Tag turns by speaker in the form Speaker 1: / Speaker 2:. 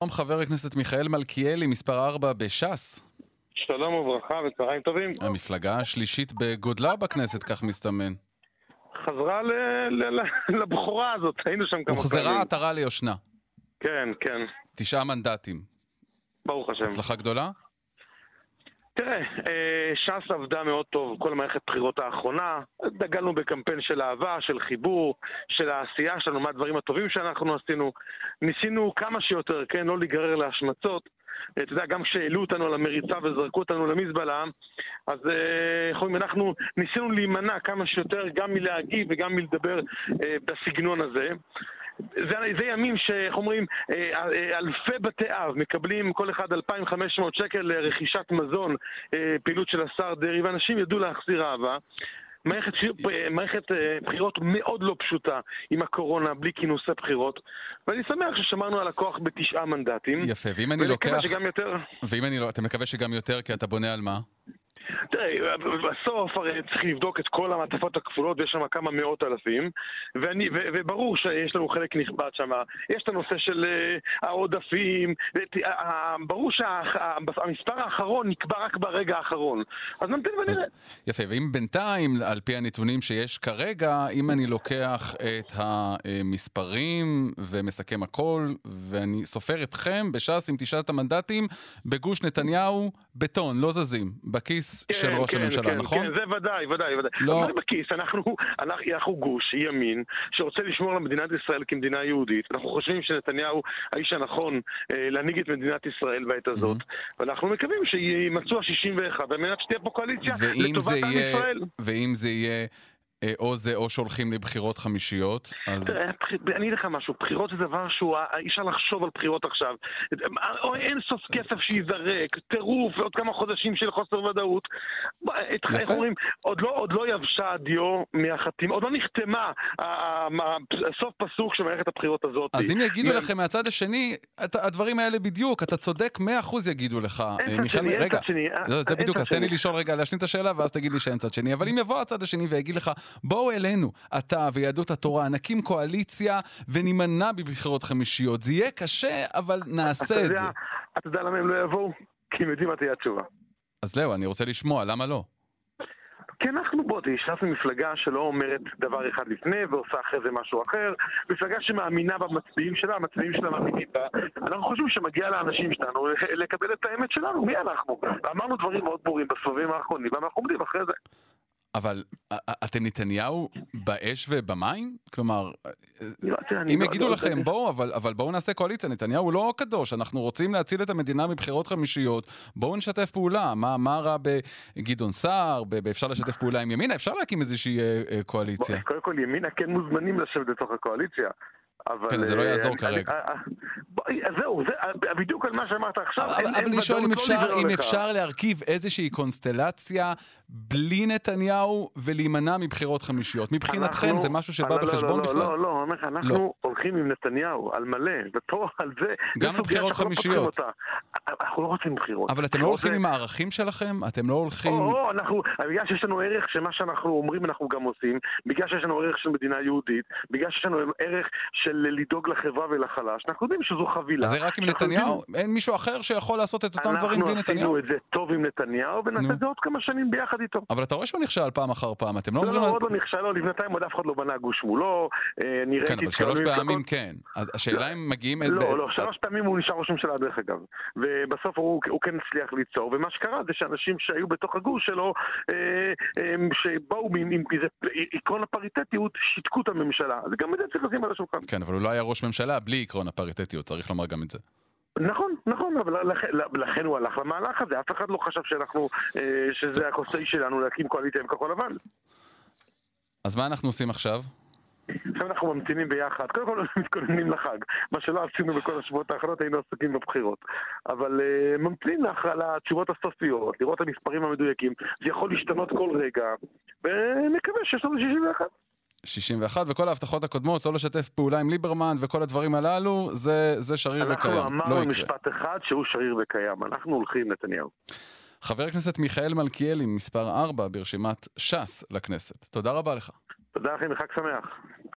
Speaker 1: שלום, חבר הכנסת מיכאל מלכיאלי, מספר 4 בש"ס.
Speaker 2: שלום וברכה וצהריים טובים.
Speaker 1: המפלגה השלישית בגודלה בכנסת, כך מסתמן.
Speaker 2: חזרה ל- ל- ל- לבכורה הזאת, היינו שם כמה
Speaker 1: הוחזרה עטרה ליושנה.
Speaker 2: כן, כן,
Speaker 1: תשעה מנדטים.
Speaker 2: ברוך השם.
Speaker 1: הצלחה גדולה?
Speaker 2: תראה, אה, ש"ס עבדה מאוד טוב כל מערכת בחירות האחרונה, דגלנו בקמפיין של אהבה, של חיבור, של העשייה שלנו, מה הדברים הטובים שאנחנו עשינו. ניסינו כמה שיותר, כן, לא להיגרר להשמצות. אה, אתה יודע, גם כשהעלו אותנו על המריצה וזרקו אותנו למזבלה, אז אה, אומרים, אנחנו ניסינו להימנע כמה שיותר גם מלהגיב וגם מלדבר בסגנון הזה. זה, זה ימים שאיך אומרים, אה, אה, אלפי בתי אב מקבלים כל אחד 2,500 שקל לרכישת מזון, אה, פעילות של השר דרעי, ואנשים ידעו להחזיר אהבה. מערכת, מערכת בחירות מאוד לא פשוטה עם הקורונה, בלי כינוסי בחירות, ואני שמח ששמרנו על הכוח בתשעה מנדטים.
Speaker 1: יפה, ואם אני
Speaker 2: ואני
Speaker 1: לוקח...
Speaker 2: מקווה שגם יותר...
Speaker 1: ואם אני לא... אתה מקווה שגם יותר, כי אתה בונה על מה?
Speaker 2: תראה, בסוף הרי צריך לבדוק את כל המעטפות הכפולות, ויש שם כמה מאות אלפים, ואני, ו, וברור שיש לנו חלק נכבד שם. יש את הנושא של uh, העודפים, ות, uh, uh, ברור שהמספר האחרון נקבע רק ברגע האחרון. אז נמתין ונראה.
Speaker 1: יפה, ואם בינתיים, על פי הנתונים שיש כרגע, אם אני לוקח את המספרים ומסכם הכל, ואני סופר אתכם בש"ס עם תשעת המנדטים, בגוש נתניהו, בטון, לא זזים, בכיס של ראש
Speaker 2: כן,
Speaker 1: הממשלה,
Speaker 2: כן,
Speaker 1: נכון?
Speaker 2: כן, זה ודאי, ודאי, ודאי.
Speaker 1: לא.
Speaker 2: אבל בכיס, אנחנו, אנחנו, אנחנו גוש ימין שרוצה לשמור על מדינת ישראל כמדינה יהודית. אנחנו חושבים שנתניהו האיש הנכון אה, להנהיג את מדינת ישראל בעת הזאת. ואנחנו מקווים שימצאו ה-61 על מנת שתהיה פה קואליציה לטובת עם ישראל.
Speaker 1: ואם זה יהיה או זה או שהולכים לבחירות חמישיות, אז
Speaker 2: אני אגיד לך משהו, בחירות זה דבר שהוא, אי אפשר לחשוב על בחירות עכשיו. או אין סוף כסף שייזרק, טירוף, ועוד כמה חודשים של חוסר ודאות. איך. אומרים, עוד לא, לא יבשה הדיו מהחתימה, עוד לא נחתמה סוף פסוק של מערכת הבחירות הזאת.
Speaker 1: אז אם יגידו לכם מהצד השני, הדברים האלה בדיוק, אתה צודק, מאה אחוז יגידו לך.
Speaker 2: אין
Speaker 1: אה,
Speaker 2: צד
Speaker 1: מיכאל,
Speaker 2: שני, אין צד שני. אה,
Speaker 1: לא, זה
Speaker 2: אין
Speaker 1: בדיוק,
Speaker 2: צד
Speaker 1: אז תן לי. לשאול רגע, להשלים את השאלה, ואז תגיד לי שאין צד שני. אבל אם יבוא הצד השני ויגיד לך, בואו אלינו, אתה ויהדות התורה, נקים קואליציה ונימנע בבחירות חמישיות. זה יהיה קשה, אבל נעשה את זה.
Speaker 2: אתה יודע למה הם לא יבואו? כי הם יודעים מה תהיה התשובה.
Speaker 1: אז זהו, אני רוצה לשמוע, למה לא?
Speaker 2: כי אנחנו, בוא, תשאף מפלגה שלא אומרת דבר אחד לפני ועושה אחרי זה משהו אחר, מפלגה שמאמינה במצביעים שלה, המצביעים שלה מאמינים בה. אנחנו חושבים שמגיע לאנשים שלנו לקבל את האמת שלנו, מי אנחנו? ואמרנו דברים מאוד ברורים בסבבים האחרונים, ואנחנו עומדים אחרי זה.
Speaker 1: אבל אתם נתניהו באש ובמים? כלומר,
Speaker 2: לא-
Speaker 1: אם
Speaker 2: לא-
Speaker 1: יגידו
Speaker 2: לא-
Speaker 1: לכם, בואו, אבל, בואו נעשה קואליציה, נתניהו הוא לא קדוש, אנחנו רוצים להציל את המדינה מבחירות חמישיות, בואו נשתף פעולה. מה, רע בגדעון סער, אפשר לשתף פעולה עם ימינה, אפשר להקים איזושהי אה, אה, קואליציה.
Speaker 2: קודם כל ימינה כן מוזמנים לשבת בתוך הקואליציה. אבל...
Speaker 1: כן, זה לא יעזור כרגע.
Speaker 2: זהו, זה בדיוק על מה שאמרת עכשיו.
Speaker 1: אבל, אני שואל אם. אפשר להרכיב איזושהי קונסטלציה בלי נתניהו ולהימנע מבחירות חמישיות. מבחינתכם
Speaker 2: אנחנו-
Speaker 1: זה משהו שבא
Speaker 2: לא, לא,
Speaker 1: בחשבון
Speaker 2: לא,
Speaker 1: בכלל?
Speaker 2: לא, לא, לא, אנחנו
Speaker 1: לא.
Speaker 2: הולכים עם נתניהו על מלא, ופה על זה,
Speaker 1: גם
Speaker 2: שאנחנו לא
Speaker 1: חמישיות.
Speaker 2: אנחנו לא רוצים בחירות.
Speaker 1: אבל אתם לא הולכים
Speaker 2: זה-
Speaker 1: עם הערכים שלכם? אתם לא הולכים...
Speaker 2: או, או, אנחנו, בגלל שיש לנו ערך שמה שאנחנו אומרים אנחנו גם עושים, בגלל שיש לנו ערך של מדינה יהודית, בגלל שיש לנו ערך של לדאוג לחברה ולחלש, אנחנו יודעים שזו חבילה.
Speaker 1: אז זה רק עם נתניהו? אין מישהו אחר שיכול לעשות את אותם דברים בלי
Speaker 2: אנחנו
Speaker 1: נתניהו?
Speaker 2: עשינו את זה טוב עם נתניהו, ונעשה. את זה עוד כמה שנים ביחד איתו.
Speaker 1: אבל אתה רואה שהוא נכשל פעם אחר פעם, אתם לא
Speaker 2: לא,
Speaker 1: אומרים...
Speaker 2: לא,
Speaker 1: לו-
Speaker 2: עוד לא נכשל, לא, לפנתיים עוד אף אחד לא בנה גוש מולו, אה, אני
Speaker 1: כן, אבל שלוש פעמים. כן. אז השאלה אם מגיעים...
Speaker 2: לא, לא, שלוש פעמים הוא נשאר ראש ממשלה דרך אגב. ובסוף הוא, כן הצליח ליצור, ומה שקרה זה שאנשים שהיו בתוך הגוש שלו, אה, אה, שבאו עם, עם איזה עקרון הפריטטיות, שיתקו את הממשלה. אז גם את זה צריך לשים על השולחן.
Speaker 1: כן, אבל הוא לא היה ראש ממשלה בלי עקרון הפריטטיות, צריך לומר גם את זה.
Speaker 2: נכון, נכון, אבל לכן, לכן הוא הלך למהלך הזה, אף אחד לא חשב שאנחנו, אה, שזה הכוסי שלנו להקים קואליציה עם כחול לבן.
Speaker 1: אז מה אנחנו עושים עכשיו?
Speaker 2: עכשיו אנחנו ממתינים ביחד, קודם כל מתכוננים לחג, מה שלא עשינו בכל השבועות האחרונות, היינו עסוקים בבחירות. אבל uh, ממתינים התשובות הסופיות, לראות את המספרים המדויקים, זה יכול להשתנות כל רגע, ונקווה שיש לנו 61.
Speaker 1: 61, וכל ההבטחות הקודמות, לא לשתף פעולה עם ליברמן וכל הדברים הללו, זה, זה שריר וקיים,
Speaker 2: אנחנו אמרנו
Speaker 1: לא.
Speaker 2: משפט אחד שהוא שריר וקיים, אנחנו הולכים נתניהו.
Speaker 1: חבר הכנסת מיכאל מלכיאלי, מספר 4 ברשימת ש"ס לכנסת. תודה רבה לך.
Speaker 2: תודה לכם וחג שמח.